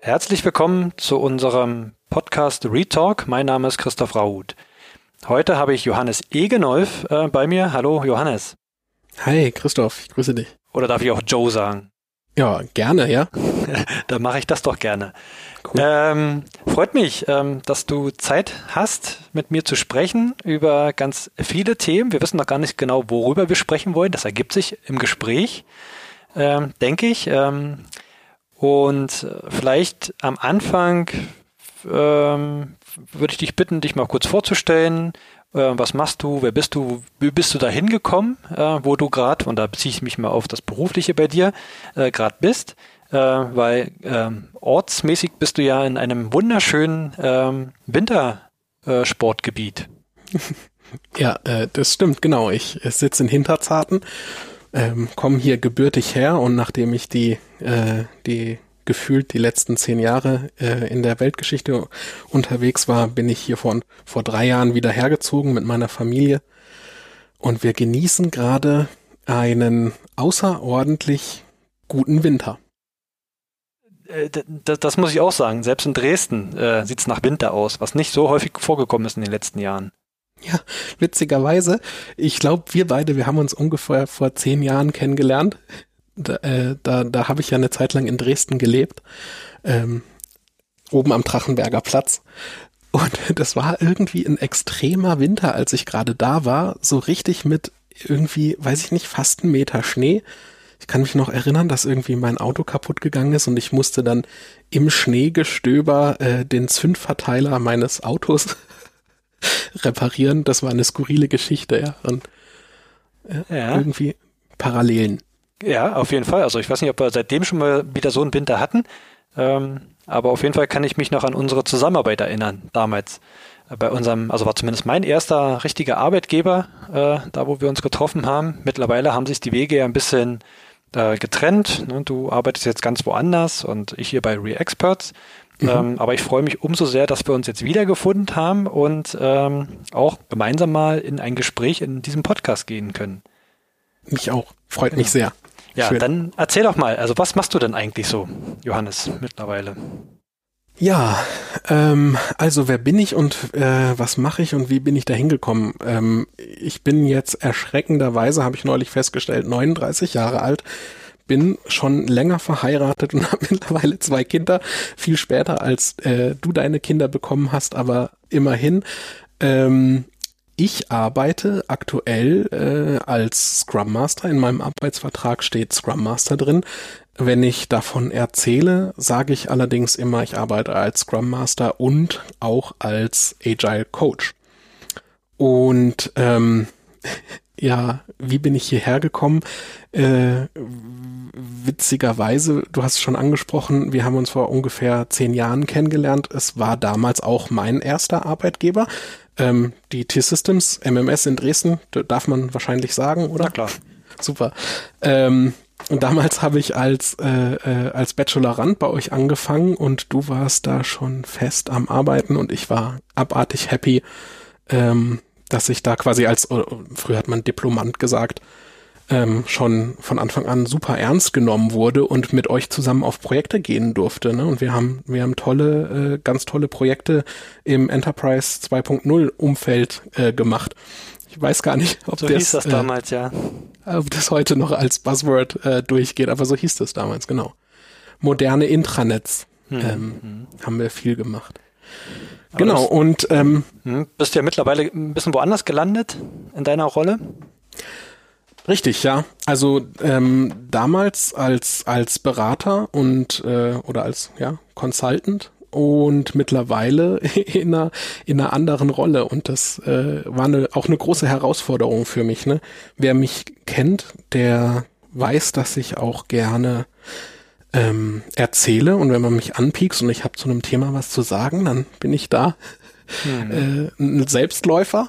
Herzlich willkommen zu unserem Podcast Retalk. Mein Name ist Christoph Raut. Heute habe ich Johannes Egenolf äh, bei mir. Hallo Johannes. Hi Christoph, ich grüße dich. Oder darf ich auch Joe sagen? Ja, gerne, ja. Dann mache ich das doch gerne. Cool. Ähm, freut mich, ähm, dass du Zeit hast, mit mir zu sprechen über ganz viele Themen. Wir wissen noch gar nicht genau, worüber wir sprechen wollen. Das ergibt sich im Gespräch, ähm, denke ich. Ähm, und äh, vielleicht am Anfang ähm, würde ich dich bitten, dich mal kurz vorzustellen. Äh, was machst du? Wer bist du? Wie bist du da hingekommen, äh, wo du gerade, und da beziehe ich mich mal auf das Berufliche bei dir, äh, gerade bist? Äh, weil ähm, ortsmäßig bist du ja in einem wunderschönen ähm, Wintersportgebiet. ja, äh, das stimmt, genau. Ich, sitze in Hinterzarten ähm, komme hier gebürtig her und nachdem ich die, die gefühlt die letzten zehn Jahre äh, in der Weltgeschichte unterwegs war, bin ich hier von, vor drei Jahren wieder hergezogen mit meiner Familie und wir genießen gerade einen außerordentlich guten Winter. Äh, das, das muss ich auch sagen. Selbst in Dresden äh, sieht es nach Winter aus, was nicht so häufig vorgekommen ist in den letzten Jahren. Ja, witzigerweise, ich glaube, wir beide, wir haben uns ungefähr vor zehn Jahren kennengelernt. Da, äh, da, da habe ich ja eine Zeit lang in Dresden gelebt, ähm, oben am Drachenberger Platz. Und das war irgendwie ein extremer Winter, als ich gerade da war, so richtig mit irgendwie, weiß ich nicht, fast einen Meter Schnee. Ich kann mich noch erinnern, dass irgendwie mein Auto kaputt gegangen ist und ich musste dann im Schneegestöber äh, den Zündverteiler meines Autos reparieren. Das war eine skurrile Geschichte, ja. Und ja, ja. irgendwie Parallelen. Ja, auf jeden Fall. Also ich weiß nicht, ob wir seitdem schon mal wieder so einen Winter hatten. Ähm, aber auf jeden Fall kann ich mich noch an unsere Zusammenarbeit erinnern, damals. Äh, bei unserem, also war zumindest mein erster richtiger Arbeitgeber, äh, da wo wir uns getroffen haben. Mittlerweile haben sich die Wege ja ein bisschen äh, getrennt. Ne? Du arbeitest jetzt ganz woanders und ich hier bei ReExperts. Mhm. Ähm, aber ich freue mich umso sehr, dass wir uns jetzt wiedergefunden haben und ähm, auch gemeinsam mal in ein Gespräch in diesem Podcast gehen können. Mich auch. Freut genau. mich sehr. Ja, Schön. dann erzähl doch mal, also was machst du denn eigentlich so, Johannes, mittlerweile? Ja, ähm, also wer bin ich und äh, was mache ich und wie bin ich da hingekommen? Ähm, ich bin jetzt erschreckenderweise, habe ich neulich festgestellt, 39 Jahre alt, bin schon länger verheiratet und habe mittlerweile zwei Kinder, viel später als äh, du deine Kinder bekommen hast, aber immerhin. Ähm, ich arbeite aktuell äh, als Scrum Master. In meinem Arbeitsvertrag steht Scrum Master drin. Wenn ich davon erzähle, sage ich allerdings immer, ich arbeite als Scrum Master und auch als Agile Coach. Und ähm, ja, wie bin ich hierher gekommen? Äh, witzigerweise, du hast es schon angesprochen, wir haben uns vor ungefähr zehn Jahren kennengelernt. Es war damals auch mein erster Arbeitgeber. Ähm, die T-Systems, MMS in Dresden, darf man wahrscheinlich sagen, oder? Na klar. Super. Ähm, und damals habe ich als, äh, äh, als Bachelorand bei euch angefangen und du warst da schon fest am Arbeiten und ich war abartig happy, ähm, dass ich da quasi als, früher hat man Diplomant gesagt, ähm, schon von Anfang an super ernst genommen wurde und mit euch zusammen auf Projekte gehen durfte. Ne? Und wir haben, wir haben tolle, äh, ganz tolle Projekte im Enterprise 2.0 Umfeld äh, gemacht. Ich weiß gar nicht, ob so das, hieß das äh, damals, ja. Ob das heute noch als Buzzword äh, durchgeht, aber so hieß das damals, genau. Moderne Intranets hm, ähm, hm. haben wir viel gemacht. Aber genau, das, und ähm, hm, bist du ja mittlerweile ein bisschen woanders gelandet in deiner Rolle? Richtig, ja. Also ähm, damals als als Berater und äh, oder als ja Consultant und mittlerweile in einer in einer anderen Rolle und das äh, war eine, auch eine große Herausforderung für mich. Ne? Wer mich kennt, der weiß, dass ich auch gerne ähm, erzähle und wenn man mich anpiekst und ich habe zu einem Thema was zu sagen, dann bin ich da mhm. äh, ein Selbstläufer.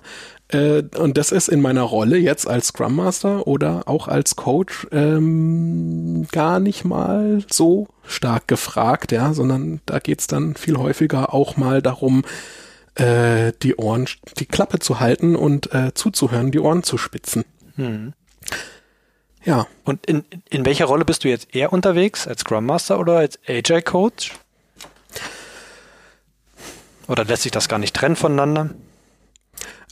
Äh, und das ist in meiner Rolle jetzt als Scrum Master oder auch als Coach ähm, gar nicht mal so stark gefragt, ja, sondern da geht's dann viel häufiger auch mal darum, äh, die Ohren, die Klappe zu halten und äh, zuzuhören, die Ohren zu spitzen. Hm. Ja. Und in, in welcher Rolle bist du jetzt eher unterwegs? Als Scrum Master oder als Agile Coach? Oder lässt sich das gar nicht trennen voneinander?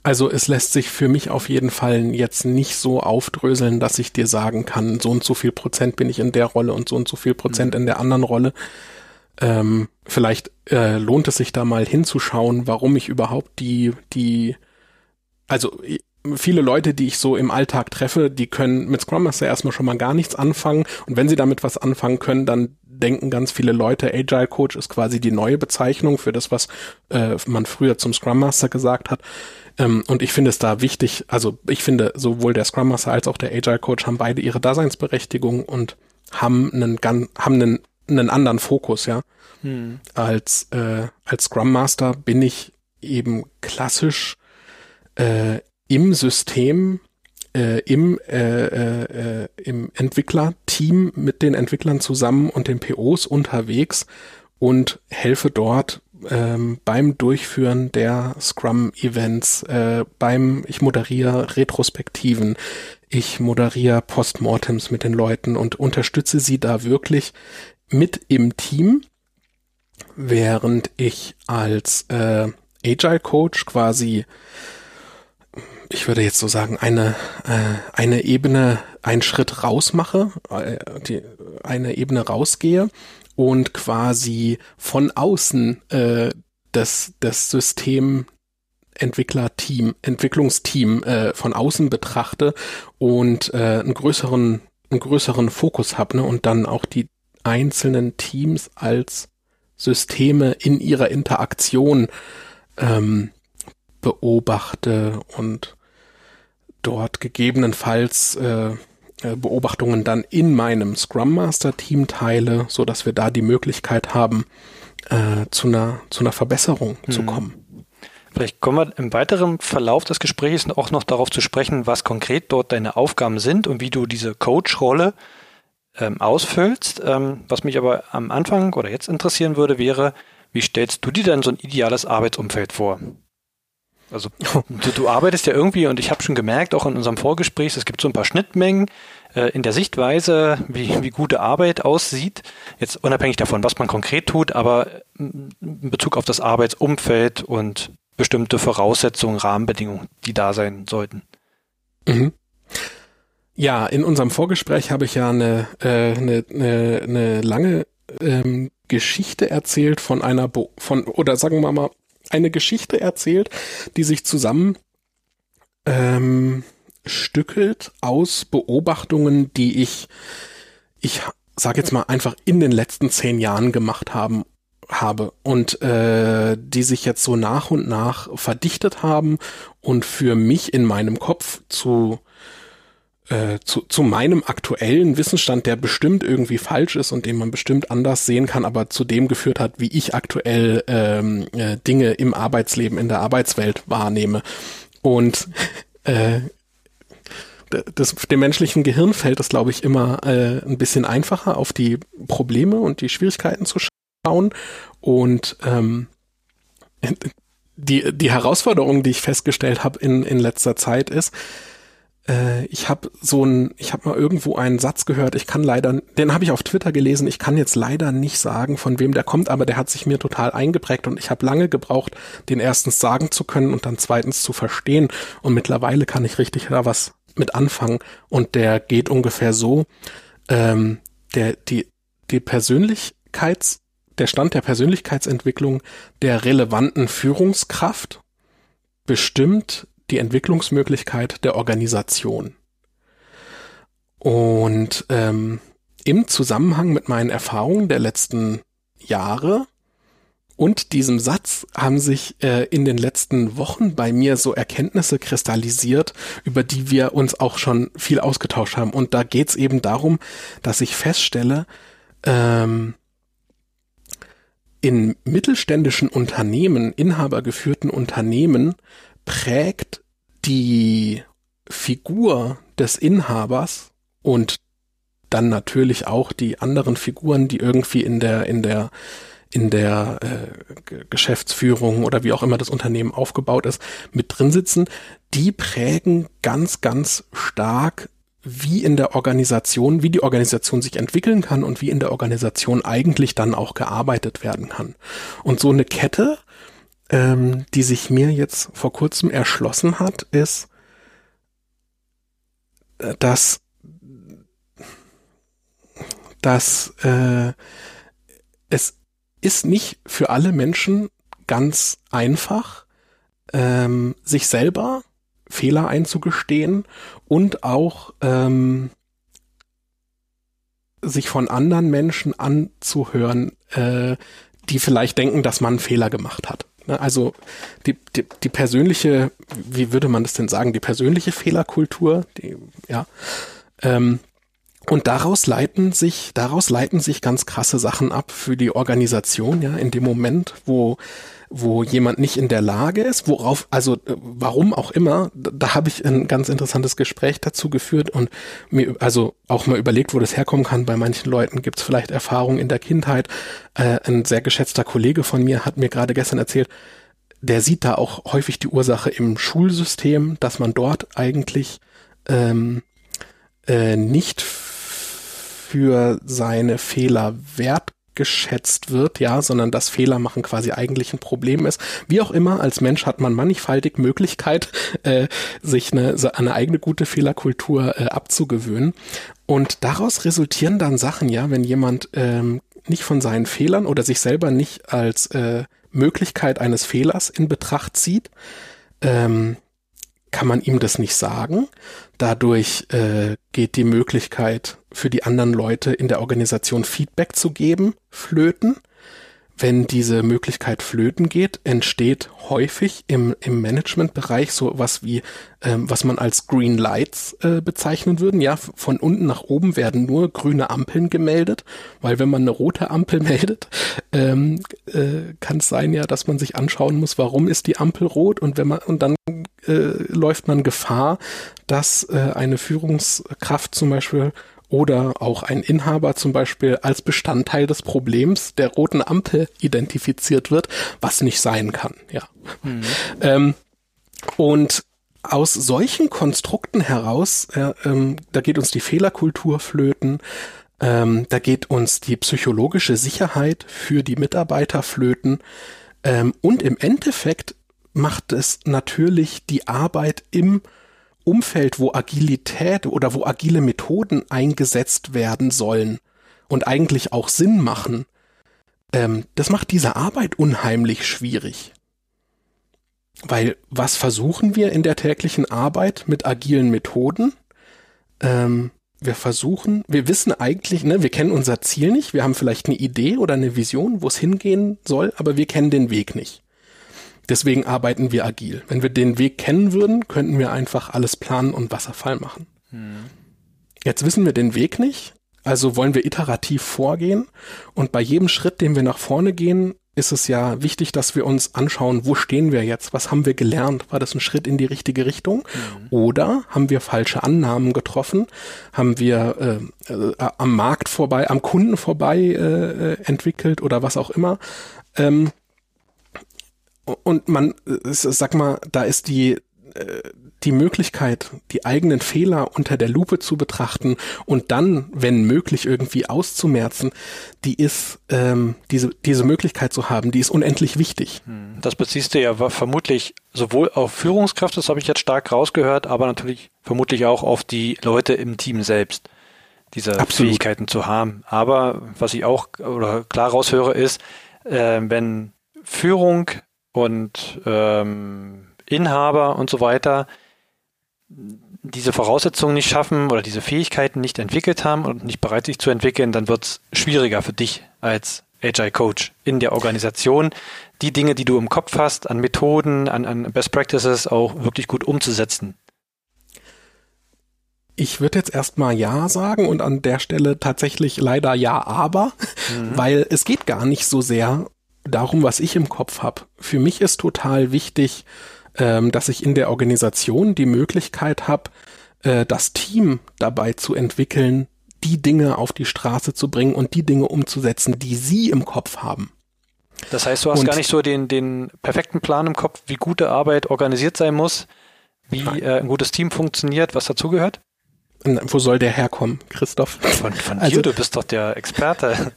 Also es lässt sich für mich auf jeden Fall jetzt nicht so aufdröseln, dass ich dir sagen kann, so und so viel Prozent bin ich in der Rolle und so und so viel Prozent mhm. in der anderen Rolle. Ähm, vielleicht äh, lohnt es sich da mal hinzuschauen, warum ich überhaupt die, die, also viele Leute, die ich so im Alltag treffe, die können mit Scrum Master erstmal schon mal gar nichts anfangen. Und wenn sie damit was anfangen können, dann denken ganz viele Leute, Agile Coach ist quasi die neue Bezeichnung für das, was äh, man früher zum Scrum Master gesagt hat. Ähm, und ich finde es da wichtig, also ich finde sowohl der Scrum Master als auch der Agile Coach haben beide ihre Daseinsberechtigung und haben einen, haben einen, einen anderen Fokus, ja. Hm. Als, äh, als Scrum Master bin ich eben klassisch äh, im System, äh, im, äh, äh, äh, im Entwicklerteam mit den Entwicklern zusammen und den POs unterwegs und helfe dort ähm, beim Durchführen der Scrum-Events, äh, beim, ich moderiere Retrospektiven, ich moderiere Postmortems mit den Leuten und unterstütze sie da wirklich mit im Team, während ich als äh, Agile Coach quasi ich würde jetzt so sagen, eine, äh, eine Ebene, einen Schritt raus mache, äh, die, eine Ebene rausgehe und quasi von außen äh, das, das System Entwicklerteam, Entwicklungsteam äh, von außen betrachte und äh, einen größeren, einen größeren Fokus habe ne? und dann auch die einzelnen Teams als Systeme in ihrer Interaktion ähm, beobachte und dort gegebenenfalls äh, äh, Beobachtungen dann in meinem Scrum Master Team teile, so dass wir da die Möglichkeit haben, äh, zu einer zu einer Verbesserung hm. zu kommen. Vielleicht kommen wir im weiteren Verlauf des Gesprächs auch noch darauf zu sprechen, was konkret dort deine Aufgaben sind und wie du diese Coach-Rolle ähm, ausfüllst. Ähm, was mich aber am Anfang oder jetzt interessieren würde, wäre, wie stellst du dir denn so ein ideales Arbeitsumfeld vor? Also du, du arbeitest ja irgendwie und ich habe schon gemerkt, auch in unserem Vorgespräch, es gibt so ein paar Schnittmengen äh, in der Sichtweise, wie, wie gute Arbeit aussieht. Jetzt unabhängig davon, was man konkret tut, aber in Bezug auf das Arbeitsumfeld und bestimmte Voraussetzungen, Rahmenbedingungen, die da sein sollten. Mhm. Ja, in unserem Vorgespräch habe ich ja eine, äh, eine, eine, eine lange ähm, Geschichte erzählt von einer, Bo von, oder sagen wir mal, eine Geschichte erzählt, die sich zusammen ähm, stückelt aus Beobachtungen, die ich, ich sage jetzt mal einfach in den letzten zehn Jahren gemacht haben habe und äh, die sich jetzt so nach und nach verdichtet haben und für mich in meinem Kopf zu äh, zu, zu meinem aktuellen Wissensstand, der bestimmt irgendwie falsch ist und den man bestimmt anders sehen kann, aber zu dem geführt hat, wie ich aktuell ähm, äh, Dinge im Arbeitsleben, in der Arbeitswelt wahrnehme. Und äh, das, dem menschlichen Gehirn fällt es, glaube ich, immer äh, ein bisschen einfacher, auf die Probleme und die Schwierigkeiten zu schauen. Und ähm, die, die Herausforderung, die ich festgestellt habe in, in letzter Zeit ist, äh, ich habe so ein, ich habe mal irgendwo einen Satz gehört, ich kann leider, den habe ich auf Twitter gelesen, ich kann jetzt leider nicht sagen, von wem der kommt, aber der hat sich mir total eingeprägt und ich habe lange gebraucht, den erstens sagen zu können und dann zweitens zu verstehen. Und mittlerweile kann ich richtig da was mit anfangen. Und der geht ungefähr so, ähm, der, die, die Persönlichkeits, der Stand der Persönlichkeitsentwicklung der relevanten Führungskraft bestimmt die Entwicklungsmöglichkeit der Organisation. Und ähm, im Zusammenhang mit meinen Erfahrungen der letzten Jahre und diesem Satz haben sich äh, in den letzten Wochen bei mir so Erkenntnisse kristallisiert, über die wir uns auch schon viel ausgetauscht haben. Und da geht's eben darum, dass ich feststelle, ähm, in mittelständischen Unternehmen, inhabergeführten Unternehmen, prägt die Figur des Inhabers und dann natürlich auch die anderen Figuren, die irgendwie in der, in der, in der äh, Geschäftsführung oder wie auch immer das Unternehmen aufgebaut ist, mit drin sitzen, die prägen ganz, ganz stark wie in der Organisation, wie die Organisation sich entwickeln kann und wie in der Organisation eigentlich dann auch gearbeitet werden kann. Und so eine Kette, ähm, die sich mir jetzt vor kurzem erschlossen hat, ist, äh, dass, dass äh, es ist nicht für alle Menschen ganz einfach, ähm, sich selber Fehler einzugestehen und auch ähm, sich von anderen Menschen anzuhören, äh, die vielleicht denken, dass man einen Fehler gemacht hat. Ne, also die, die, die persönliche, wie würde man das denn sagen, die persönliche Fehlerkultur, die, ja, ähm, und daraus leiten sich, daraus leiten sich ganz krasse Sachen ab für die Organisation, ja, in dem Moment, wo wo jemand nicht in der Lage ist, worauf, also äh, warum auch immer, da, da habe ich ein ganz interessantes Gespräch dazu geführt und mir also auch mal überlegt, wo das herkommen kann. Bei manchen Leuten gibt es vielleicht Erfahrungen in der Kindheit. Äh, ein sehr geschätzter Kollege von mir hat mir gerade gestern erzählt, der sieht da auch häufig die Ursache im Schulsystem, dass man dort eigentlich ähm, äh, nicht für seine Fehler wert geschätzt wird, ja, sondern dass Fehler machen quasi eigentlich ein Problem ist. Wie auch immer, als Mensch hat man mannigfaltig Möglichkeit, äh, sich eine, eine eigene gute Fehlerkultur äh, abzugewöhnen. Und daraus resultieren dann Sachen, ja, wenn jemand ähm, nicht von seinen Fehlern oder sich selber nicht als äh, Möglichkeit eines Fehlers in Betracht zieht, ähm, kann man ihm das nicht sagen. Dadurch äh, geht die Möglichkeit für die anderen Leute in der Organisation Feedback zu geben, flöten. Wenn diese Möglichkeit flöten geht, entsteht häufig im, im Managementbereich so was wie, ähm, was man als Green Lights äh, bezeichnen würden. Ja, von unten nach oben werden nur grüne Ampeln gemeldet, weil wenn man eine rote Ampel meldet, ähm, äh, kann es sein ja, dass man sich anschauen muss, warum ist die Ampel rot und wenn man und dann äh, läuft man Gefahr, dass äh, eine Führungskraft zum Beispiel oder auch ein Inhaber zum Beispiel als Bestandteil des Problems der roten Ampel identifiziert wird, was nicht sein kann. Ja. Mhm. Ähm, und aus solchen Konstrukten heraus, äh, ähm, da geht uns die Fehlerkultur flöten, ähm, da geht uns die psychologische Sicherheit für die Mitarbeiter flöten ähm, und im Endeffekt macht es natürlich die Arbeit im Umfeld, wo Agilität oder wo agile Methoden eingesetzt werden sollen und eigentlich auch Sinn machen, ähm, das macht diese Arbeit unheimlich schwierig. Weil was versuchen wir in der täglichen Arbeit mit agilen Methoden? Ähm, wir versuchen, wir wissen eigentlich, ne, wir kennen unser Ziel nicht, wir haben vielleicht eine Idee oder eine Vision, wo es hingehen soll, aber wir kennen den Weg nicht. Deswegen arbeiten wir agil. Wenn wir den Weg kennen würden, könnten wir einfach alles planen und Wasserfall machen. Hm. Jetzt wissen wir den Weg nicht, also wollen wir iterativ vorgehen und bei jedem Schritt, den wir nach vorne gehen, ist es ja wichtig, dass wir uns anschauen, wo stehen wir jetzt? Was haben wir gelernt? War das ein Schritt in die richtige Richtung? Mhm. Oder haben wir falsche Annahmen getroffen? Haben wir äh, äh, am Markt vorbei, am Kunden vorbei äh, äh entwickelt oder was auch immer? Ähm, und man, sag mal, da ist die, äh, die Möglichkeit, die eigenen Fehler unter der Lupe zu betrachten und dann, wenn möglich, irgendwie auszumerzen, die ist, ähm, diese, diese Möglichkeit zu haben, die ist unendlich wichtig. Hm. Das beziehst du ja vermutlich sowohl auf Führungskraft, das habe ich jetzt stark rausgehört, aber natürlich vermutlich auch auf die Leute im Team selbst, diese Absolut. Fähigkeiten zu haben. Aber was ich auch oder klar raushöre, ist, äh, wenn Führung und ähm, Inhaber und so weiter diese Voraussetzungen nicht schaffen oder diese Fähigkeiten nicht entwickelt haben und nicht bereit sich zu entwickeln, dann wird es schwieriger für dich als Agile Coach in der Organisation, die Dinge, die du im Kopf hast, an Methoden, an, an Best Practices auch wirklich gut umzusetzen. Ich würde jetzt erstmal Ja sagen und an der Stelle tatsächlich leider Ja, aber, mhm. weil es geht gar nicht so sehr darum, was ich im Kopf habe. Für mich ist total wichtig, ähm, dass ich in der Organisation die Möglichkeit habe, äh, das Team dabei zu entwickeln, die Dinge auf die Straße zu bringen und die Dinge umzusetzen, die sie im Kopf haben. Das heißt, du hast Und gar nicht so den, den perfekten Plan im Kopf, wie gute Arbeit organisiert sein muss, wie äh, ein gutes Team funktioniert, was dazugehört? Wo soll der herkommen, Christoph? Von, von also, dir, du bist doch der Experte.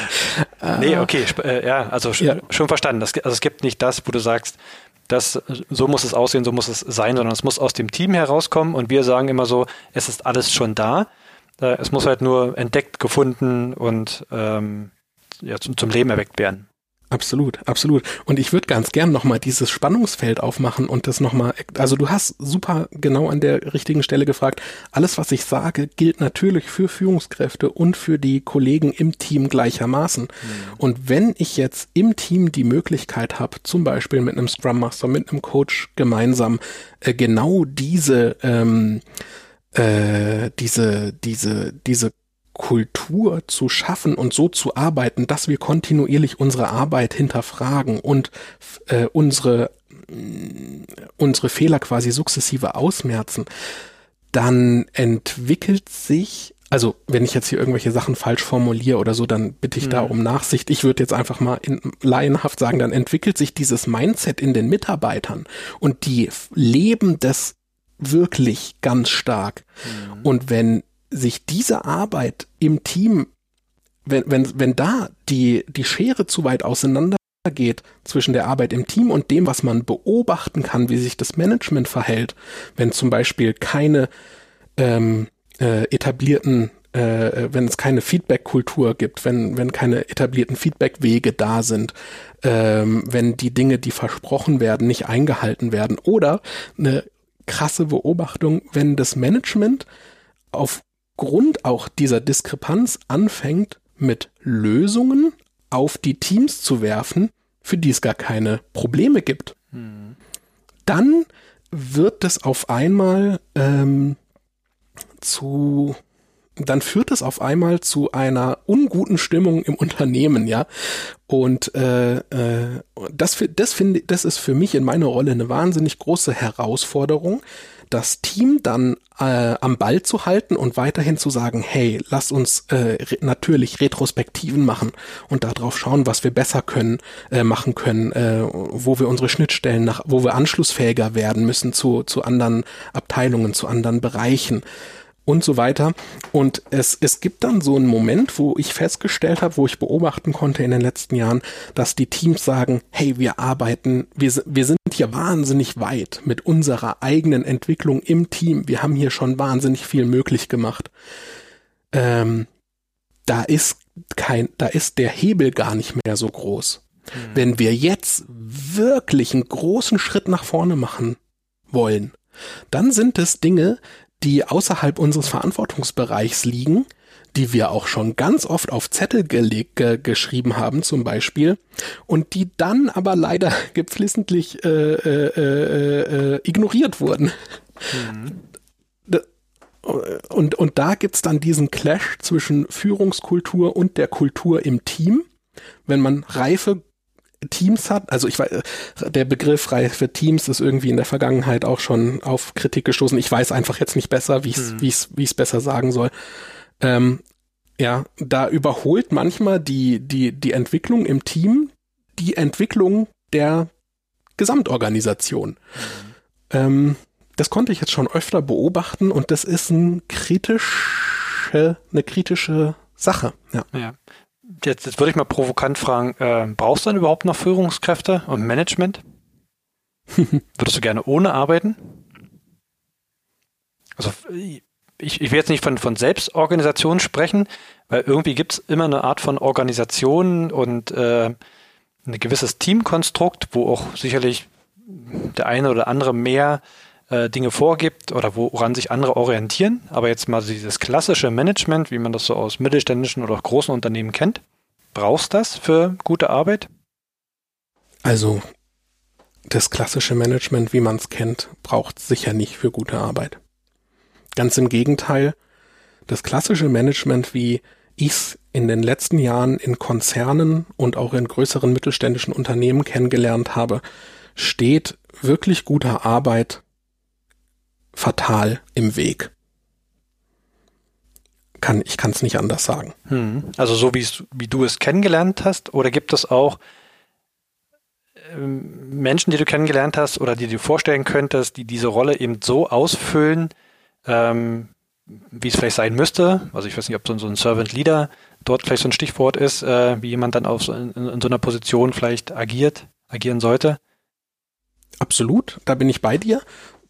nee, okay, äh, ja, also ja. schon verstanden. Das, also es gibt nicht das, wo du sagst, das, so muss es aussehen, so muss es sein, sondern es muss aus dem Team herauskommen und wir sagen immer so, es ist alles schon da. Äh, es muss halt nur entdeckt, gefunden und ähm, ja, zum, zum Leben erweckt werden. Absolut, absolut. Und ich würde ganz gern nochmal dieses Spannungsfeld aufmachen und das nochmal, also du hast super genau an der richtigen Stelle gefragt. Alles, was ich sage, gilt natürlich für Führungskräfte und für die Kollegen im Team gleichermaßen. Mhm. Und wenn ich jetzt im Team die Möglichkeit habe, zum Beispiel mit einem Scrum Master, mit einem Coach gemeinsam äh, genau diese ähm, äh, diese diese diese Kultur zu schaffen und so zu arbeiten, dass wir kontinuierlich unsere Arbeit hinterfragen und äh, unsere äh, unsere Fehler quasi sukzessive ausmerzen, dann entwickelt sich, also wenn ich jetzt hier irgendwelche Sachen falsch formuliere oder so, dann bitte ich mhm. da um Nachsicht. Ich würde jetzt einfach mal in laienhaft sagen, dann entwickelt sich dieses Mindset in den Mitarbeitern und die leben das wirklich ganz stark. Mhm. Und wenn sich diese Arbeit im Team, wenn, wenn, wenn da die, die Schere zu weit auseinander geht zwischen der Arbeit im Team und dem, was man beobachten kann, wie sich das Management verhält, wenn zum Beispiel keine ähm, äh, etablierten, äh, wenn es keine Feedback-Kultur gibt, wenn, wenn keine etablierten Feedback-Wege da sind, ähm, wenn die Dinge, die versprochen werden, nicht eingehalten werden oder eine krasse Beobachtung, wenn das Management auf Grund auch dieser Diskrepanz anfängt, mit Lösungen auf die Teams zu werfen, für die es gar keine Probleme gibt. Hm. Dann wird es auf einmal ähm, zu dann führt es auf einmal zu einer unguten Stimmung im Unternehmen, ja. Und äh, äh, das, das finde, das ist für mich in meiner Rolle eine wahnsinnig große Herausforderung, das Team dann äh, am Ball zu halten und weiterhin zu sagen, hey, lass uns äh, re natürlich Retrospektiven machen und darauf schauen, was wir besser können, äh, machen können, äh, wo wir unsere Schnittstellen nach, wo wir anschlussfähiger werden müssen zu, zu anderen Abteilungen, zu anderen Bereichen und so weiter. Und es, es gibt dann so einen Moment, wo ich festgestellt habe, wo ich beobachten konnte in den letzten Jahren, dass die Teams sagen, hey, wir arbeiten, wir, wir sind hier wahnsinnig weit mit unserer eigenen Entwicklung im Team. Wir haben hier schon wahnsinnig viel möglich gemacht. Ähm, da ist kein, da ist der Hebel gar nicht mehr so groß. Mhm. Wenn wir jetzt wirklich einen großen Schritt nach vorne machen wollen, dann sind es Dinge, die außerhalb unseres Verantwortungsbereichs liegen, die wir auch schon ganz oft auf Zettel gelegt, ge geschrieben haben zum Beispiel und die dann aber leider geflissentlich äh, äh, äh, äh, ignoriert wurden. Mhm. Und, und da gibt's dann diesen Clash zwischen Führungskultur und der Kultur im Team. Wenn man reife Teams hat, also ich weiß, der Begriff frei für Teams ist irgendwie in der Vergangenheit auch schon auf Kritik gestoßen. Ich weiß einfach jetzt nicht besser, wie ich es hm. wie ich's, wie ich's besser sagen soll. Ähm, ja, da überholt manchmal die, die, die Entwicklung im Team die Entwicklung der Gesamtorganisation. Mhm. Ähm, das konnte ich jetzt schon öfter beobachten und das ist ein kritische, eine kritische Sache. Ja. ja. Jetzt, jetzt würde ich mal provokant fragen, äh, brauchst du dann überhaupt noch Führungskräfte und Management? Würdest du gerne ohne arbeiten? Also ich, ich will jetzt nicht von, von Selbstorganisation sprechen, weil irgendwie gibt es immer eine Art von Organisation und äh, ein gewisses Teamkonstrukt, wo auch sicherlich der eine oder andere mehr äh, Dinge vorgibt oder woran sich andere orientieren. Aber jetzt mal dieses klassische Management, wie man das so aus mittelständischen oder großen Unternehmen kennt. Brauchst das für gute Arbeit? Also das klassische Management, wie man es kennt, braucht sicher nicht für gute Arbeit. Ganz im Gegenteil, das klassische Management, wie ich es in den letzten Jahren in Konzernen und auch in größeren mittelständischen Unternehmen kennengelernt habe, steht wirklich guter Arbeit fatal im Weg. Kann, ich kann es nicht anders sagen. Hm. Also so wie du es kennengelernt hast, oder gibt es auch ähm, Menschen, die du kennengelernt hast oder die du dir vorstellen könntest, die diese Rolle eben so ausfüllen, ähm, wie es vielleicht sein müsste. Also ich weiß nicht, ob so, ein Servant Leader dort vielleicht so ein Stichwort ist, äh, wie jemand dann auf so, in, in so einer Position vielleicht agiert, agieren sollte. Absolut, da bin ich bei dir.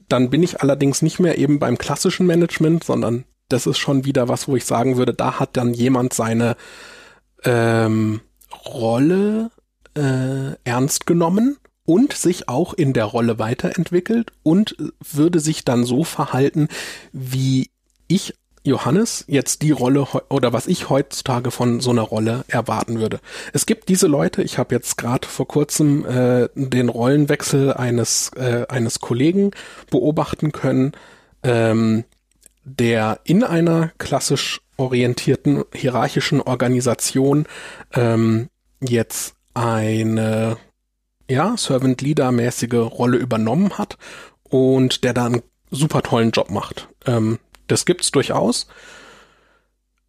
Dann bin ich allerdings nicht mehr eben beim klassischen Management, sondern das ist schon wieder was, wo ich sagen würde, da hat dann jemand seine ähm, Rolle äh, ernst genommen und sich auch in der Rolle weiterentwickelt und würde sich dann so verhalten, wie ich Johannes jetzt die Rolle oder was ich heutzutage von so einer Rolle erwarten würde. Es gibt diese Leute, ich habe jetzt gerade vor kurzem äh, den Rollenwechsel eines, äh, eines Kollegen beobachten können, ähm, der in einer klassisch orientierten hierarchischen Organisation ähm, jetzt eine ja, Servant Leader mäßige Rolle übernommen hat und der da einen super tollen Job macht. Ähm, das gibt's durchaus.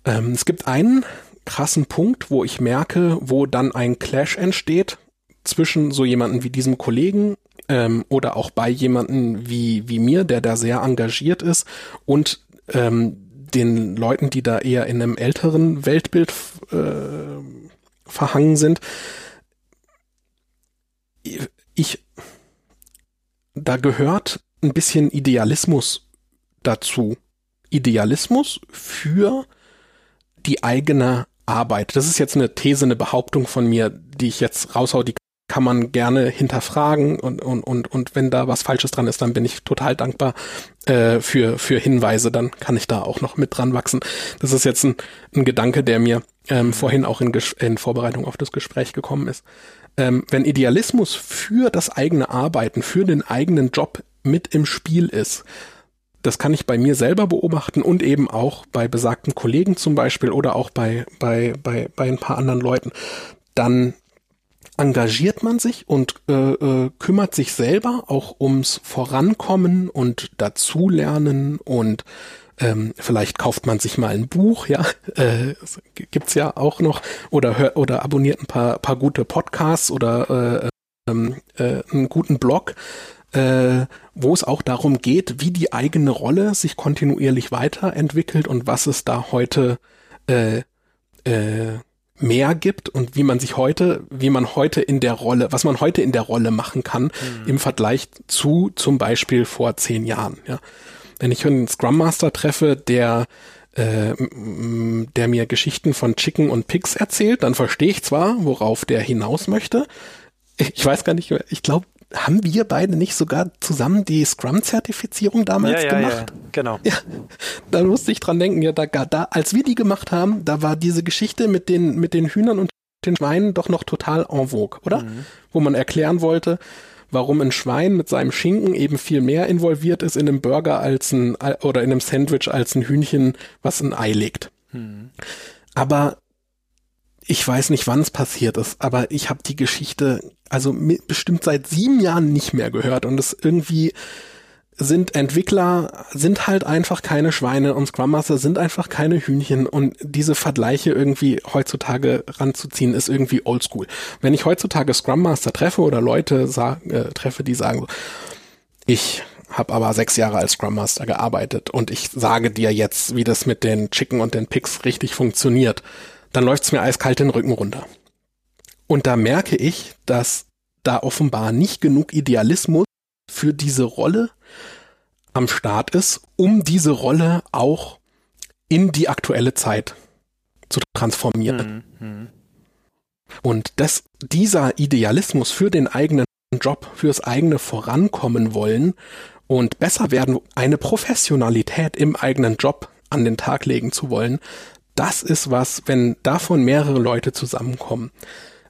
Ähm, es gibt einen krassen Punkt, wo ich merke, wo dann ein Clash entsteht zwischen so jemanden wie diesem Kollegen ähm, oder auch bei jemanden wie, wie mir, der da sehr engagiert ist und ähm, den Leuten, die da eher in einem älteren Weltbild äh, verhangen sind. Ich, da gehört ein bisschen Idealismus dazu. Idealismus für die eigene Arbeit. Das ist jetzt eine These, eine Behauptung von mir, die ich jetzt raushau, die kann man gerne hinterfragen und, und, und, und wenn da was Falsches dran ist, dann bin ich total dankbar äh, für, für Hinweise, dann kann ich da auch noch mit dran wachsen. Das ist jetzt ein, ein Gedanke, der mir ähm, vorhin auch in, in Vorbereitung auf das Gespräch gekommen ist. Ähm, wenn Idealismus für das eigene Arbeiten, für den eigenen Job mit im Spiel ist, das kann ich bei mir selber beobachten und eben auch bei besagten Kollegen zum Beispiel oder auch bei, bei, bei, bei ein paar anderen Leuten. Dann engagiert man sich und äh, äh, kümmert sich selber auch ums Vorankommen und dazulernen und ähm, vielleicht kauft man sich mal ein Buch, ja, äh, gibt's ja auch noch oder hört oder abonniert ein paar paar gute Podcasts oder äh, ähm, äh, einen guten Blog äh, wo es auch darum geht, wie die eigene Rolle sich kontinuierlich weiterentwickelt und was es da heute äh, äh, mehr gibt und wie man sich heute, wie man heute in der Rolle, was man heute in der Rolle machen kann mhm. im Vergleich zu zum Beispiel vor zehn Jahren. Ja. Wenn ich einen Scrum Master treffe, der äh, der mir Geschichten von Chicken und Pigs erzählt, dann verstehe ich zwar, worauf der hinaus möchte. Ich weiß gar nicht, ich glaube, haben wir beide nicht sogar zusammen die Scrum-Zertifizierung damals ja, ja, gemacht? Ja, genau. Ja, da musste ich dran denken, ja, da, da, als wir die gemacht haben, da war diese Geschichte mit den, mit den Hühnern und den Schweinen doch noch total en vogue, oder? Mhm. Wo man erklären wollte, warum ein Schwein mit seinem Schinken eben viel mehr involviert ist in einem Burger als ein, oder in einem Sandwich als ein Hühnchen, was ein Ei legt. Mhm. Aber ich weiß nicht, wann es passiert ist, aber ich habe die Geschichte also bestimmt seit sieben Jahren nicht mehr gehört und es irgendwie sind Entwickler, sind halt einfach keine Schweine und Scrum Master sind einfach keine Hühnchen und diese Vergleiche irgendwie heutzutage ranzuziehen ist irgendwie oldschool. Wenn ich heutzutage Scrum Master treffe oder Leute äh, treffe, die sagen so, ich habe aber sechs Jahre als Scrum Master gearbeitet und ich sage dir jetzt, wie das mit den Chicken und den Picks richtig funktioniert, dann läuft's mir eiskalt den Rücken runter. Und da merke ich, dass da offenbar nicht genug Idealismus für diese Rolle am Start ist, um diese Rolle auch in die aktuelle Zeit zu transformieren. Mhm. Und dass dieser Idealismus für den eigenen Job, fürs eigene Vorankommen wollen und besser werden, eine Professionalität im eigenen Job an den Tag legen zu wollen, das ist was, wenn davon mehrere Leute zusammenkommen,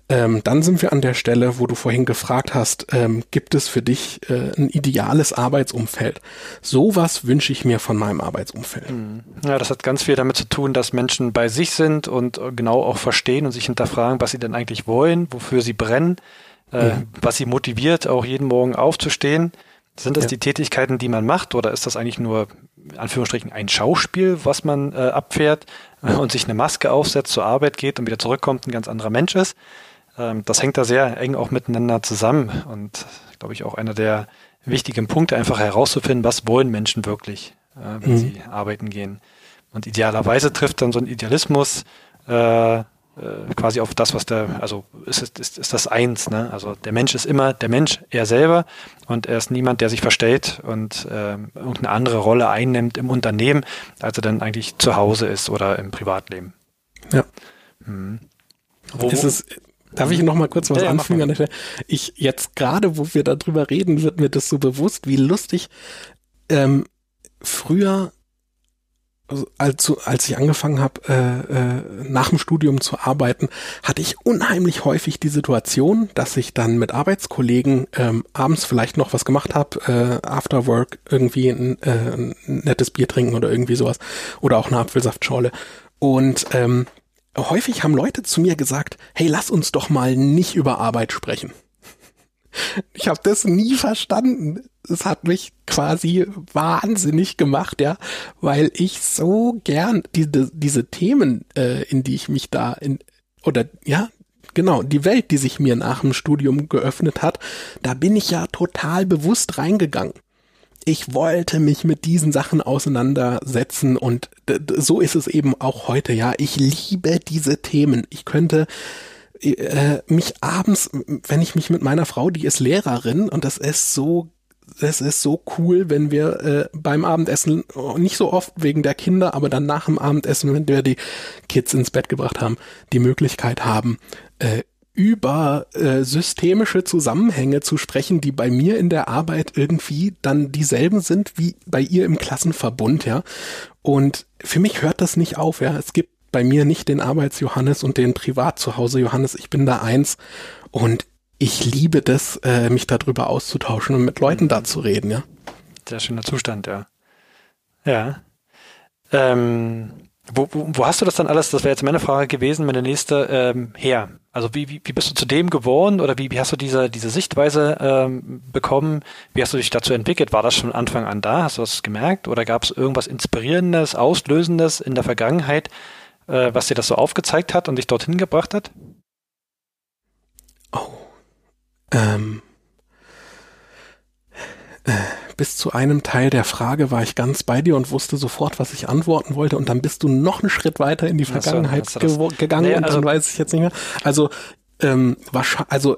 ähm, dann sind wir an der Stelle, wo du vorhin gefragt hast, ähm, gibt es für dich äh, ein ideales Arbeitsumfeld? Sowas wünsche ich mir von meinem Arbeitsumfeld. Hm. Ja, das hat ganz viel damit zu tun, dass Menschen bei sich sind und genau auch verstehen und sich hinterfragen, was sie denn eigentlich wollen, wofür sie brennen, äh, ja. was sie motiviert, auch jeden Morgen aufzustehen. Sind das ja. die Tätigkeiten, die man macht, oder ist das eigentlich nur, in Anführungsstrichen, ein Schauspiel, was man äh, abfährt äh, und sich eine Maske aufsetzt, zur Arbeit geht und wieder zurückkommt, ein ganz anderer Mensch ist? ähm, das hängt da sehr eng auch miteinander zusammen und glaube ich auch einer der wichtigen Punkte, einfach herauszufinden, was wollen Menschen wirklich, äh, wenn mhm. sie arbeiten gehen. Und idealerweise trifft dann so ein Idealismus äh, äh, quasi auf das, was der, also ist, ist, ist das eins, ne? Also der Mensch ist immer der Mensch, er selber und er ist niemand, der sich verstellt und äh, irgendeine andere Rolle einnimmt im Unternehmen, als er dann eigentlich zu Hause ist oder im Privatleben. Ja. Hm. Wo, ist es, Darf ich noch mal kurz was ja, anfügen an der Stelle? Ich jetzt gerade, wo wir darüber reden, wird mir das so bewusst, wie lustig ähm, früher also als, als ich angefangen habe, äh, äh, nach dem Studium zu arbeiten, hatte ich unheimlich häufig die Situation, dass ich dann mit Arbeitskollegen ähm, abends vielleicht noch was gemacht habe, äh, after work irgendwie ein, äh, ein nettes Bier trinken oder irgendwie sowas oder auch eine Apfelsaftschorle. Und ähm, häufig haben Leute zu mir gesagt, hey, lass uns doch mal nicht über Arbeit sprechen. Ich habe das nie verstanden. Es hat mich quasi wahnsinnig gemacht, ja, weil ich so gern diese, diese Themen, äh, in die ich mich da in oder ja, genau, die Welt, die sich mir nach dem Studium geöffnet hat, da bin ich ja total bewusst reingegangen. Ich wollte mich mit diesen Sachen auseinandersetzen und so ist es eben auch heute, ja. Ich liebe diese Themen. Ich könnte äh, mich abends, wenn ich mich mit meiner Frau, die ist Lehrerin und das ist so das ist so cool, wenn wir äh, beim Abendessen, nicht so oft wegen der Kinder, aber dann nach dem Abendessen, wenn wir die Kids ins Bett gebracht haben, die Möglichkeit haben, äh, über äh, systemische Zusammenhänge zu sprechen, die bei mir in der Arbeit irgendwie dann dieselben sind wie bei ihr im Klassenverbund, ja. Und für mich hört das nicht auf, ja. Es gibt bei mir nicht den Arbeits-Johannes und den Privat-Zuhause-Johannes. Ich bin da eins und ich liebe das, äh, mich darüber auszutauschen und mit Leuten da zu reden, ja. Sehr schöner Zustand, ja. Ja. Ähm, wo, wo, wo hast du das dann alles, das wäre jetzt meine Frage gewesen, meine nächste, ähm, her? Also wie, wie, wie bist du zu dem geworden oder wie, wie hast du diese, diese Sichtweise ähm, bekommen? Wie hast du dich dazu entwickelt? War das schon Anfang an da? Hast du das gemerkt? Oder gab es irgendwas Inspirierendes, Auslösendes in der Vergangenheit, äh, was dir das so aufgezeigt hat und dich dorthin gebracht hat? Oh. Ähm. Äh, bis zu einem Teil der Frage war ich ganz bei dir und wusste sofort, was ich antworten wollte. Und dann bist du noch einen Schritt weiter in die Vergangenheit so, ge gegangen nee, und dann also weiß ich jetzt nicht mehr. Also, ähm, wahrscheinlich, also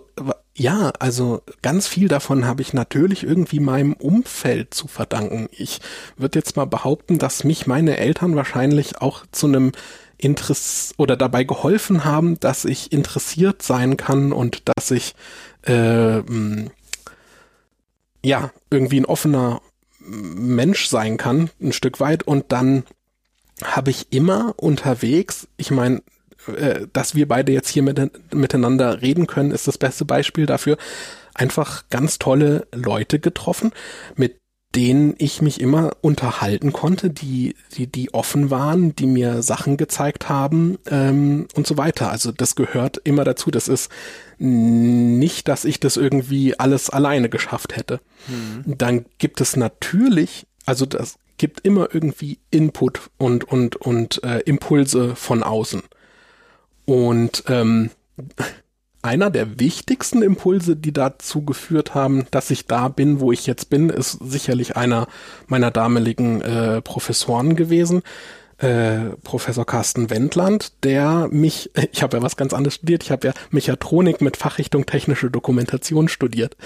ja, also ganz viel davon habe ich natürlich irgendwie meinem Umfeld zu verdanken. Ich würde jetzt mal behaupten, dass mich meine Eltern wahrscheinlich auch zu einem Interess oder dabei geholfen haben, dass ich interessiert sein kann und dass ich äh, ja irgendwie ein offener Mensch sein kann, ein Stück weit. Und dann habe ich immer unterwegs, ich meine, äh, dass wir beide jetzt hier mit, miteinander reden können, ist das beste Beispiel dafür, einfach ganz tolle Leute getroffen, mit denen ich mich immer unterhalten konnte, die, die, die offen waren, die mir Sachen gezeigt haben ähm, und so weiter. Also das gehört immer dazu. Das ist nicht, dass ich das irgendwie alles alleine geschafft hätte. Mhm. Dann gibt es natürlich, also das gibt immer irgendwie Input und und und äh, Impulse von außen. Und ähm, einer der wichtigsten Impulse, die dazu geführt haben, dass ich da bin, wo ich jetzt bin, ist sicherlich einer meiner damaligen äh, Professoren gewesen, äh, Professor Carsten Wendland, der mich, ich habe ja was ganz anderes studiert, ich habe ja Mechatronik mit Fachrichtung technische Dokumentation studiert.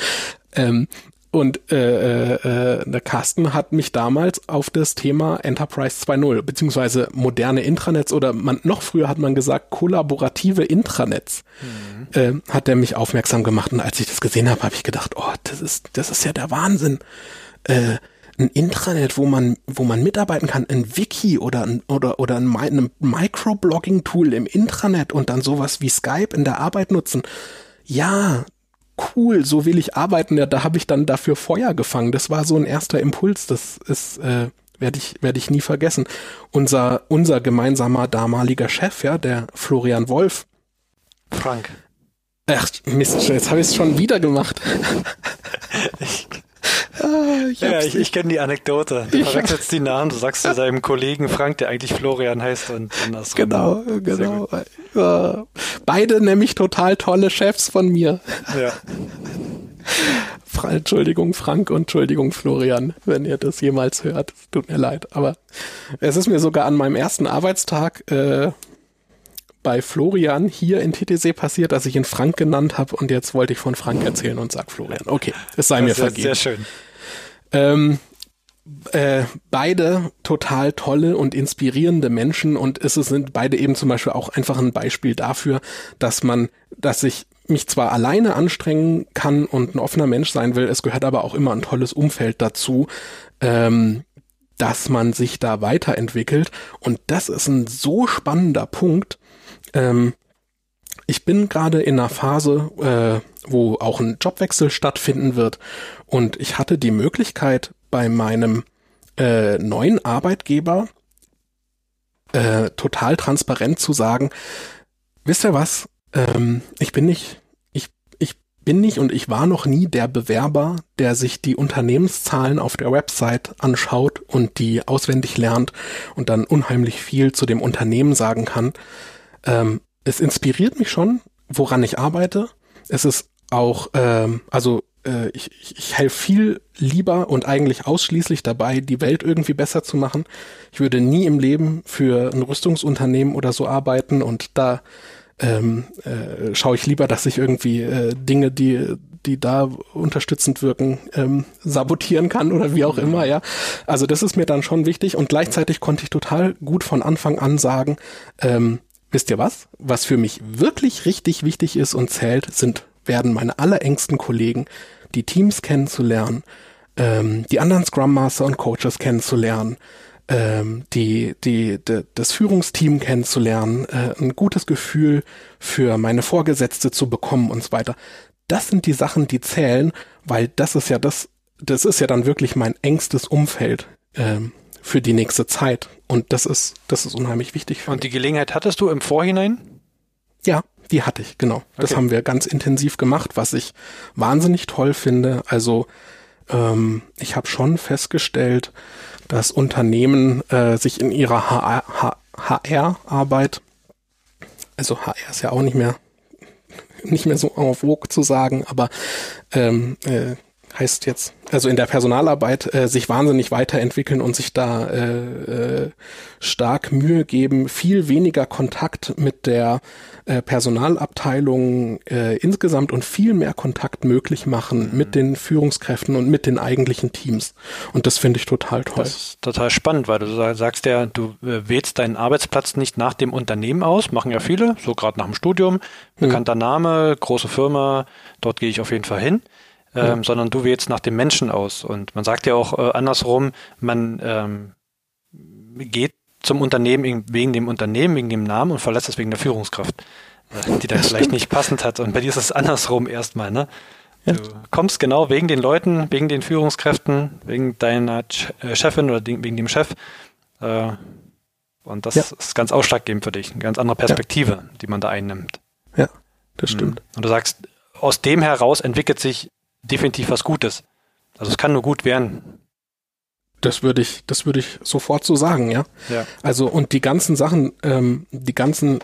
ähm, und äh, äh, der Carsten hat mich damals auf das Thema Enterprise 2.0 beziehungsweise moderne Intranets oder man, noch früher hat man gesagt kollaborative Intranets mhm. äh, hat er mich aufmerksam gemacht und als ich das gesehen habe, habe ich gedacht, oh, das ist das ist ja der Wahnsinn. Äh, ein Intranet, wo man wo man mitarbeiten kann, ein Wiki oder ein, oder oder ein, ein Microblogging-Tool im Intranet und dann sowas wie Skype in der Arbeit nutzen. Ja, cool, so will ich arbeiten. Ja, da habe ich dann dafür Feuer gefangen. Das war so ein erster Impuls. Das ist äh, werde ich werde ich nie vergessen. Unser unser gemeinsamer damaliger Chef, ja, der Florian Wolf. Frank. Ach Mist, jetzt habe ich es schon wieder gemacht. ich, ah, ich ja, ich, ich kenne die Anekdote. Du verwechselst die Namen, du sagst zu deinem Kollegen Frank, der eigentlich Florian heißt und andersrum. Genau, genau. Ja. Beide nämlich total tolle Chefs von mir. Ja. Entschuldigung Frank und Entschuldigung Florian, wenn ihr das jemals hört. Tut mir leid. Aber es ist mir sogar an meinem ersten Arbeitstag äh, bei Florian hier in TTC passiert, dass ich ihn Frank genannt habe und jetzt wollte ich von Frank erzählen und sag Florian. Okay, es sei das mir vergeben. Sehr schön. Ähm, äh, beide total tolle und inspirierende Menschen und es sind beide eben zum Beispiel auch einfach ein Beispiel dafür, dass man, dass ich mich zwar alleine anstrengen kann und ein offener Mensch sein will, es gehört aber auch immer ein tolles Umfeld dazu, ähm, dass man sich da weiterentwickelt. Und das ist ein so spannender Punkt. Ähm, ich bin gerade in einer Phase, äh, wo auch ein Jobwechsel stattfinden wird. Und ich hatte die Möglichkeit, bei meinem äh, neuen Arbeitgeber äh, total transparent zu sagen, wisst ihr was, ähm, ich bin nicht, ich, ich bin nicht und ich war noch nie der Bewerber, der sich die Unternehmenszahlen auf der Website anschaut und die auswendig lernt und dann unheimlich viel zu dem Unternehmen sagen kann. Ähm, es inspiriert mich schon, woran ich arbeite. Es ist auch, ähm, also äh, ich, ich, ich helfe viel lieber und eigentlich ausschließlich dabei, die Welt irgendwie besser zu machen. Ich würde nie im Leben für ein Rüstungsunternehmen oder so arbeiten und da ähm, äh, schaue ich lieber, dass ich irgendwie äh, Dinge, die die da unterstützend wirken, ähm, sabotieren kann oder wie auch immer, ja. Also das ist mir dann schon wichtig und gleichzeitig konnte ich total gut von Anfang an sagen, ähm, wisst ihr was? Was für mich wirklich richtig wichtig ist und zählt, sind, werden meine allerengsten Kollegen, die Teams kennenzulernen, ähm, die anderen Scrum Master und Coaches kennenzulernen, ähm, die, die, die, das Führungsteam kennenzulernen, äh, ein gutes Gefühl für meine Vorgesetzte zu bekommen und so weiter. Das sind die Sachen, die zählen, weil das ist ja das, das ist ja dann wirklich mein engstes Umfeld ähm, für die nächste Zeit. Und das ist, das ist unheimlich wichtig für Und die Gelegenheit hattest du im Vorhinein? Ja, die hatte ich, genau. Okay. Das haben wir ganz intensiv gemacht, was ich wahnsinnig toll finde. Also ähm, ich habe schon festgestellt, dass Unternehmen äh, sich in ihrer HR-Arbeit, also HR ist ja auch nicht mehr nicht mehr so en vogue zu sagen, aber ähm, äh, heißt jetzt, also in der Personalarbeit äh, sich wahnsinnig weiterentwickeln und sich da äh, äh, stark Mühe geben, viel weniger Kontakt mit der äh, Personalabteilung äh, insgesamt und viel mehr Kontakt möglich machen mhm. mit den Führungskräften und mit den eigentlichen Teams. Und das finde ich total toll. Das ist total spannend, weil du sagst ja, du äh, wählst deinen Arbeitsplatz nicht nach dem Unternehmen aus, machen ja viele, so gerade nach dem Studium, mhm. bekannter mhm. Name, große Firma, dort gehe ich auf jeden Fall hin ähm, mhm. sondern du wählst nach dem Menschen aus. Und man sagt ja auch äh, andersrum, man ähm, geht zum Unternehmen wegen dem Unternehmen, wegen dem Namen und verlässt es wegen der Führungskraft, äh, die dann das vielleicht stimmt. nicht passend hat. Und bei dir ist es andersrum erstmal, ne? Ja. Du kommst genau wegen den Leuten, wegen den Führungskräften, wegen deiner äh, Chefin oder wegen dem Chef. Äh, und das ja. ist ganz ausschlaggebend für dich, eine ganz andere Perspektive, ja. die man da einnimmt. Ja, das stimmt. Und du sagst, aus dem heraus entwickelt sich definitiv was Gutes. Also es kann nur gut werden. Das würde ich, das würde ich sofort so sagen, ja. ja. Also und die ganzen Sachen, ähm, die ganzen,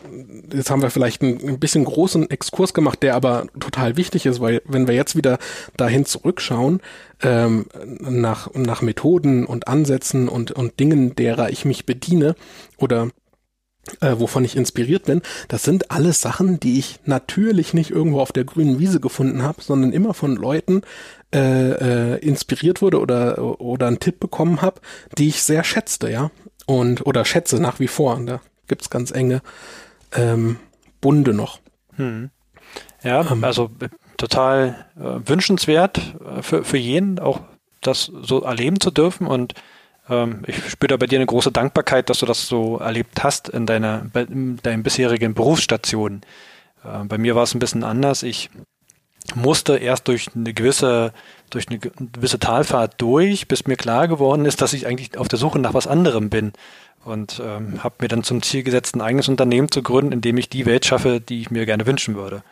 jetzt haben wir vielleicht ein, ein bisschen großen Exkurs gemacht, der aber total wichtig ist, weil wenn wir jetzt wieder dahin zurückschauen, ähm, nach, nach Methoden und Ansätzen und, und Dingen, derer ich mich bediene oder äh, wovon ich inspiriert bin, das sind alles Sachen, die ich natürlich nicht irgendwo auf der grünen Wiese gefunden habe, sondern immer von Leuten äh, äh, inspiriert wurde oder oder einen Tipp bekommen habe, die ich sehr schätzte, ja und oder schätze nach wie vor. Da gibt's ganz enge ähm, Bunde noch. Hm. Ja, ähm, also äh, total äh, wünschenswert äh, für für jeden auch das so erleben zu dürfen und ähm, ich spüre da bei dir eine große Dankbarkeit, dass du das so erlebt hast in deiner, in deinen bisherigen Berufsstationen. Äh, bei mir war es ein bisschen anders. Ich musste erst durch eine gewisse, durch eine gewisse Talfahrt durch, bis mir klar geworden ist, dass ich eigentlich auf der Suche nach was anderem bin. Und ähm, habe mir dann zum Ziel gesetzt, ein eigenes Unternehmen zu gründen, in dem ich die Welt schaffe, die ich mir gerne wünschen würde.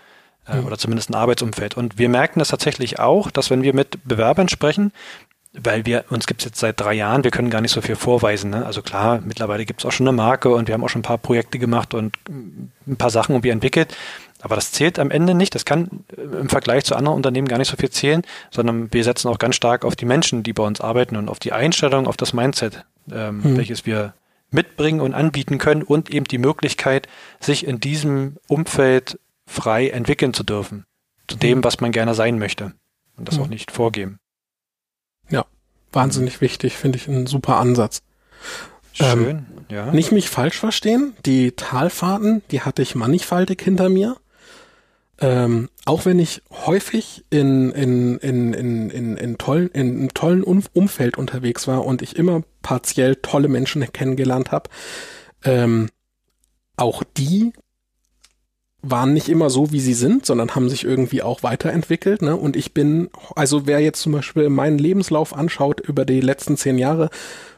Äh, mhm. Oder zumindest ein Arbeitsumfeld. Und wir merken das tatsächlich auch, dass wenn wir mit Bewerbern sprechen, weil wir, uns gibt es jetzt seit drei Jahren, wir können gar nicht so viel vorweisen. Ne? Also klar, mittlerweile gibt es auch schon eine Marke und wir haben auch schon ein paar Projekte gemacht und ein paar Sachen irgendwie entwickelt. Aber das zählt am Ende nicht. Das kann äh, im Vergleich zu anderen Unternehmen gar nicht so viel zählen, sondern wir setzen auch ganz stark auf die Menschen, die bei uns arbeiten und auf die Einstellung, auf das Mindset, ähm, hm. welches wir mitbringen und anbieten können und eben die Möglichkeit, sich in diesem Umfeld frei entwickeln zu dürfen. Zu dem, hm. was man gerne sein möchte. Und das hm. auch nicht vorgeben. Ja, wahnsinnig wichtig, finde ich ein super Ansatz. Schön, ähm, ja. Nicht mich falsch verstehen, die Talfahrten, die hatte ich mannigfaltig hinter mir. Ähm, auch wenn ich häufig in, in, in, in, in, in, tollen, in einem tollen Umfeld unterwegs war und ich immer partiell tolle Menschen kennengelernt habe, ähm, auch die waren nicht immer so, wie sie sind, sondern haben sich irgendwie auch weiterentwickelt. Ne? Und ich bin, also wer jetzt zum Beispiel meinen Lebenslauf anschaut über die letzten zehn Jahre,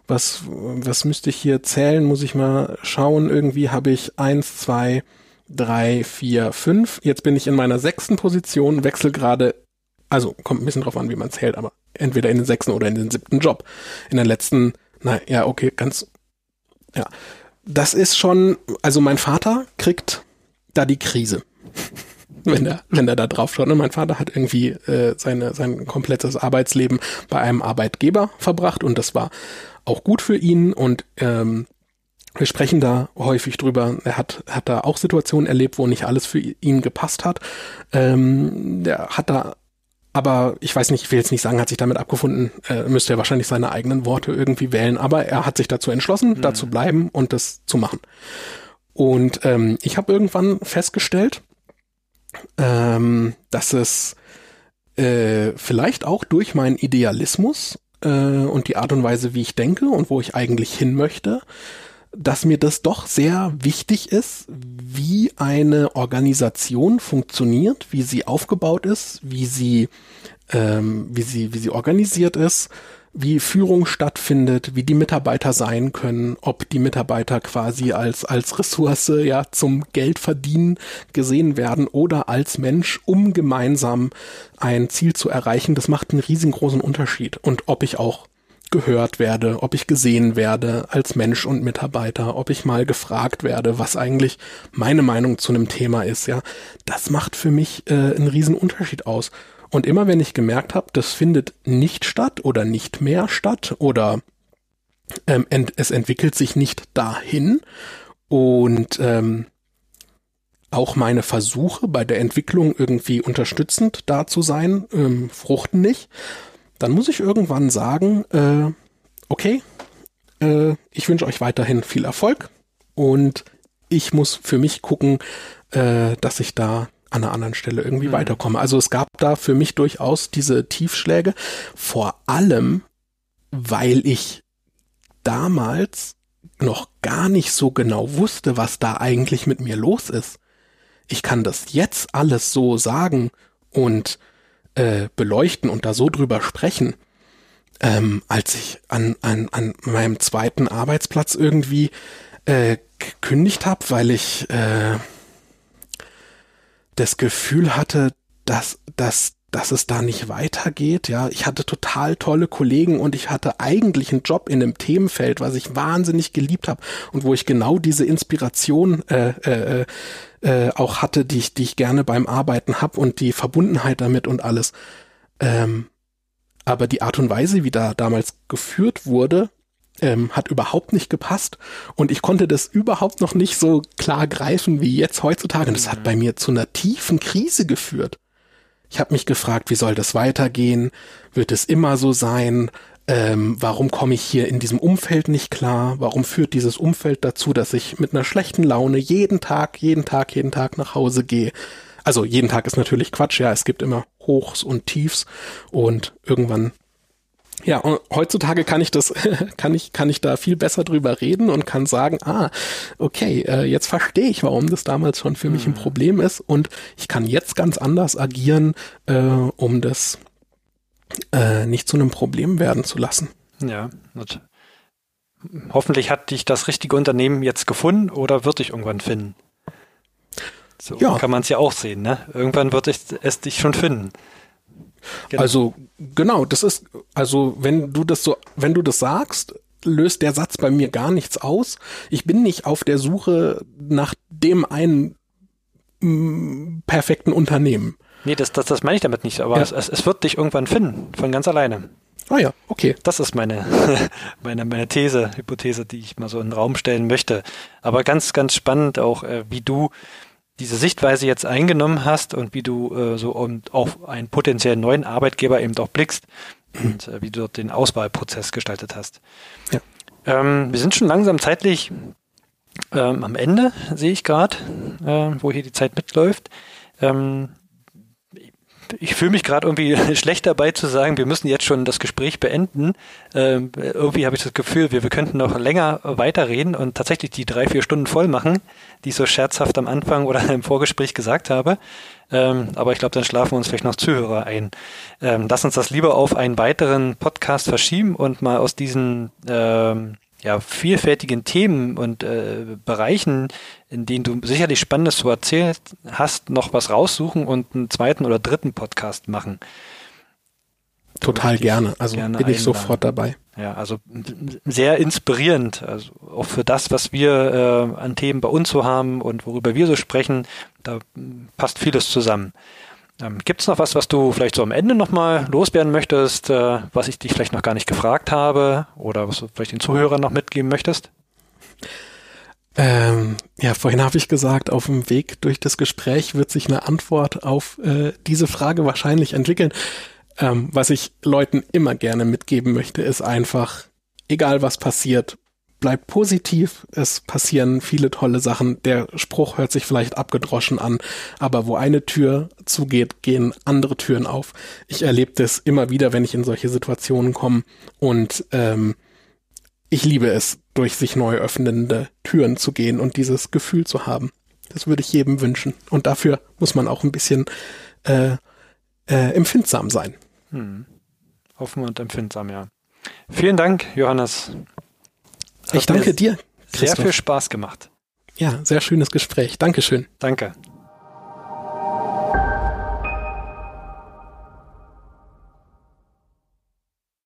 was, was müsste ich hier zählen? Muss ich mal schauen. Irgendwie habe ich eins, zwei, drei, vier, fünf. Jetzt bin ich in meiner sechsten Position, wechsel gerade, also kommt ein bisschen drauf an, wie man zählt, aber entweder in den sechsten oder in den siebten Job. In den letzten, na ja, okay, ganz, ja. Das ist schon, also mein Vater kriegt da die Krise. wenn er, wenn er da drauf schaut. Und mein Vater hat irgendwie äh, seine, sein komplettes Arbeitsleben bei einem Arbeitgeber verbracht und das war auch gut für ihn und ähm, wir sprechen da häufig drüber. Er hat, hat da auch Situationen erlebt, wo nicht alles für ihn gepasst hat. Ähm, der hat da, aber ich weiß nicht, ich will jetzt nicht sagen, hat sich damit abgefunden, äh, müsste er wahrscheinlich seine eigenen Worte irgendwie wählen, aber er hat sich dazu entschlossen, mhm. da zu bleiben und das zu machen. Und ähm, ich habe irgendwann festgestellt, ähm, dass es äh, vielleicht auch durch meinen Idealismus äh, und die Art und Weise, wie ich denke und wo ich eigentlich hin möchte, dass mir das doch sehr wichtig ist, wie eine Organisation funktioniert, wie sie aufgebaut ist, wie sie, ähm, wie sie, wie sie organisiert ist, wie Führung stattfindet, wie die Mitarbeiter sein können, ob die Mitarbeiter quasi als, als Ressource ja zum Geldverdienen gesehen werden oder als Mensch, um gemeinsam ein Ziel zu erreichen. Das macht einen riesengroßen Unterschied. Und ob ich auch gehört werde, ob ich gesehen werde als Mensch und Mitarbeiter, ob ich mal gefragt werde, was eigentlich meine Meinung zu einem Thema ist, ja, das macht für mich äh, einen riesen Unterschied aus. Und immer wenn ich gemerkt habe, das findet nicht statt oder nicht mehr statt oder ähm, ent es entwickelt sich nicht dahin und ähm, auch meine Versuche bei der Entwicklung irgendwie unterstützend da zu sein, ähm, fruchten nicht, dann muss ich irgendwann sagen, äh, okay, äh, ich wünsche euch weiterhin viel Erfolg und ich muss für mich gucken, äh, dass ich da an einer anderen Stelle irgendwie mhm. weiterkomme. Also es gab da für mich durchaus diese Tiefschläge, vor allem, weil ich damals noch gar nicht so genau wusste, was da eigentlich mit mir los ist. Ich kann das jetzt alles so sagen und äh, beleuchten und da so drüber sprechen, ähm, als ich an, an, an meinem zweiten Arbeitsplatz irgendwie äh, gekündigt habe, weil ich äh, das Gefühl hatte, dass, dass, dass es da nicht weitergeht. Ja, ich hatte total tolle Kollegen und ich hatte eigentlich einen Job in einem Themenfeld, was ich wahnsinnig geliebt habe und wo ich genau diese Inspiration äh, äh, äh, auch hatte, die ich, die ich gerne beim Arbeiten hab und die Verbundenheit damit und alles. Ähm, aber die Art und Weise, wie da damals geführt wurde, ähm, hat überhaupt nicht gepasst und ich konnte das überhaupt noch nicht so klar greifen wie jetzt heutzutage. Und das hat bei mir zu einer tiefen Krise geführt. Ich habe mich gefragt, wie soll das weitergehen? Wird es immer so sein? Ähm, warum komme ich hier in diesem Umfeld nicht klar? Warum führt dieses Umfeld dazu, dass ich mit einer schlechten Laune jeden Tag, jeden Tag, jeden Tag nach Hause gehe? Also jeden Tag ist natürlich Quatsch, ja, es gibt immer Hochs und Tiefs und irgendwann ja, und heutzutage kann ich das, kann ich, kann ich da viel besser drüber reden und kann sagen, ah, okay, äh, jetzt verstehe ich, warum das damals schon für mich ein mhm. Problem ist und ich kann jetzt ganz anders agieren, äh, um das äh, nicht zu einem Problem werden zu lassen. Ja, hoffentlich hat dich das richtige Unternehmen jetzt gefunden oder wird dich irgendwann finden. So ja. kann man es ja auch sehen, ne? Irgendwann wird es dich schon finden. Genau. Also genau, das ist also wenn du das so, wenn du das sagst, löst der Satz bei mir gar nichts aus. Ich bin nicht auf der Suche nach dem einen mm, perfekten Unternehmen. Nee, das, das, das meine ich damit nicht, aber ja. es, es, es wird dich irgendwann finden, von ganz alleine. Ah ja, okay. Das ist meine, meine, meine These, Hypothese, die ich mal so in den Raum stellen möchte. Aber ganz, ganz spannend auch, äh, wie du diese Sichtweise jetzt eingenommen hast und wie du äh, so um, auf einen potenziellen neuen Arbeitgeber eben doch blickst und äh, wie du dort den Auswahlprozess gestaltet hast. Ja. Ähm, wir sind schon langsam zeitlich ähm, am Ende, sehe ich gerade, äh, wo hier die Zeit mitläuft. Ähm, ich fühle mich gerade irgendwie schlecht dabei zu sagen, wir müssen jetzt schon das Gespräch beenden. Ähm, irgendwie habe ich das Gefühl, wir, wir könnten noch länger weiterreden und tatsächlich die drei, vier Stunden voll machen, die ich so scherzhaft am Anfang oder im Vorgespräch gesagt habe. Ähm, aber ich glaube, dann schlafen uns vielleicht noch Zuhörer ein. Ähm, lass uns das lieber auf einen weiteren Podcast verschieben und mal aus diesen ähm, ja, vielfältigen Themen und äh, Bereichen, in denen du sicherlich Spannendes zu erzählen hast, noch was raussuchen und einen zweiten oder dritten Podcast machen. Total gerne. Also gerne bin ich sofort dabei. Ja, also sehr inspirierend. Also auch für das, was wir äh, an Themen bei uns so haben und worüber wir so sprechen, da passt vieles zusammen. Ähm, Gibt es noch was, was du vielleicht so am Ende nochmal loswerden möchtest, äh, was ich dich vielleicht noch gar nicht gefragt habe oder was du vielleicht den Zuhörern noch mitgeben möchtest? Ähm, ja, vorhin habe ich gesagt, auf dem Weg durch das Gespräch wird sich eine Antwort auf äh, diese Frage wahrscheinlich entwickeln. Ähm, was ich Leuten immer gerne mitgeben möchte, ist einfach, egal was passiert, bleibt positiv. Es passieren viele tolle Sachen. Der Spruch hört sich vielleicht abgedroschen an, aber wo eine Tür zugeht, gehen andere Türen auf. Ich erlebe das immer wieder, wenn ich in solche Situationen komme und ähm, ich liebe es, durch sich neu öffnende Türen zu gehen und dieses Gefühl zu haben. Das würde ich jedem wünschen. Und dafür muss man auch ein bisschen äh, äh, empfindsam sein. Hm. Offen und empfindsam, ja. Vielen Dank, Johannes. Ich danke dir. Christoph. Sehr viel Spaß gemacht. Ja, sehr schönes Gespräch. Dankeschön. Danke.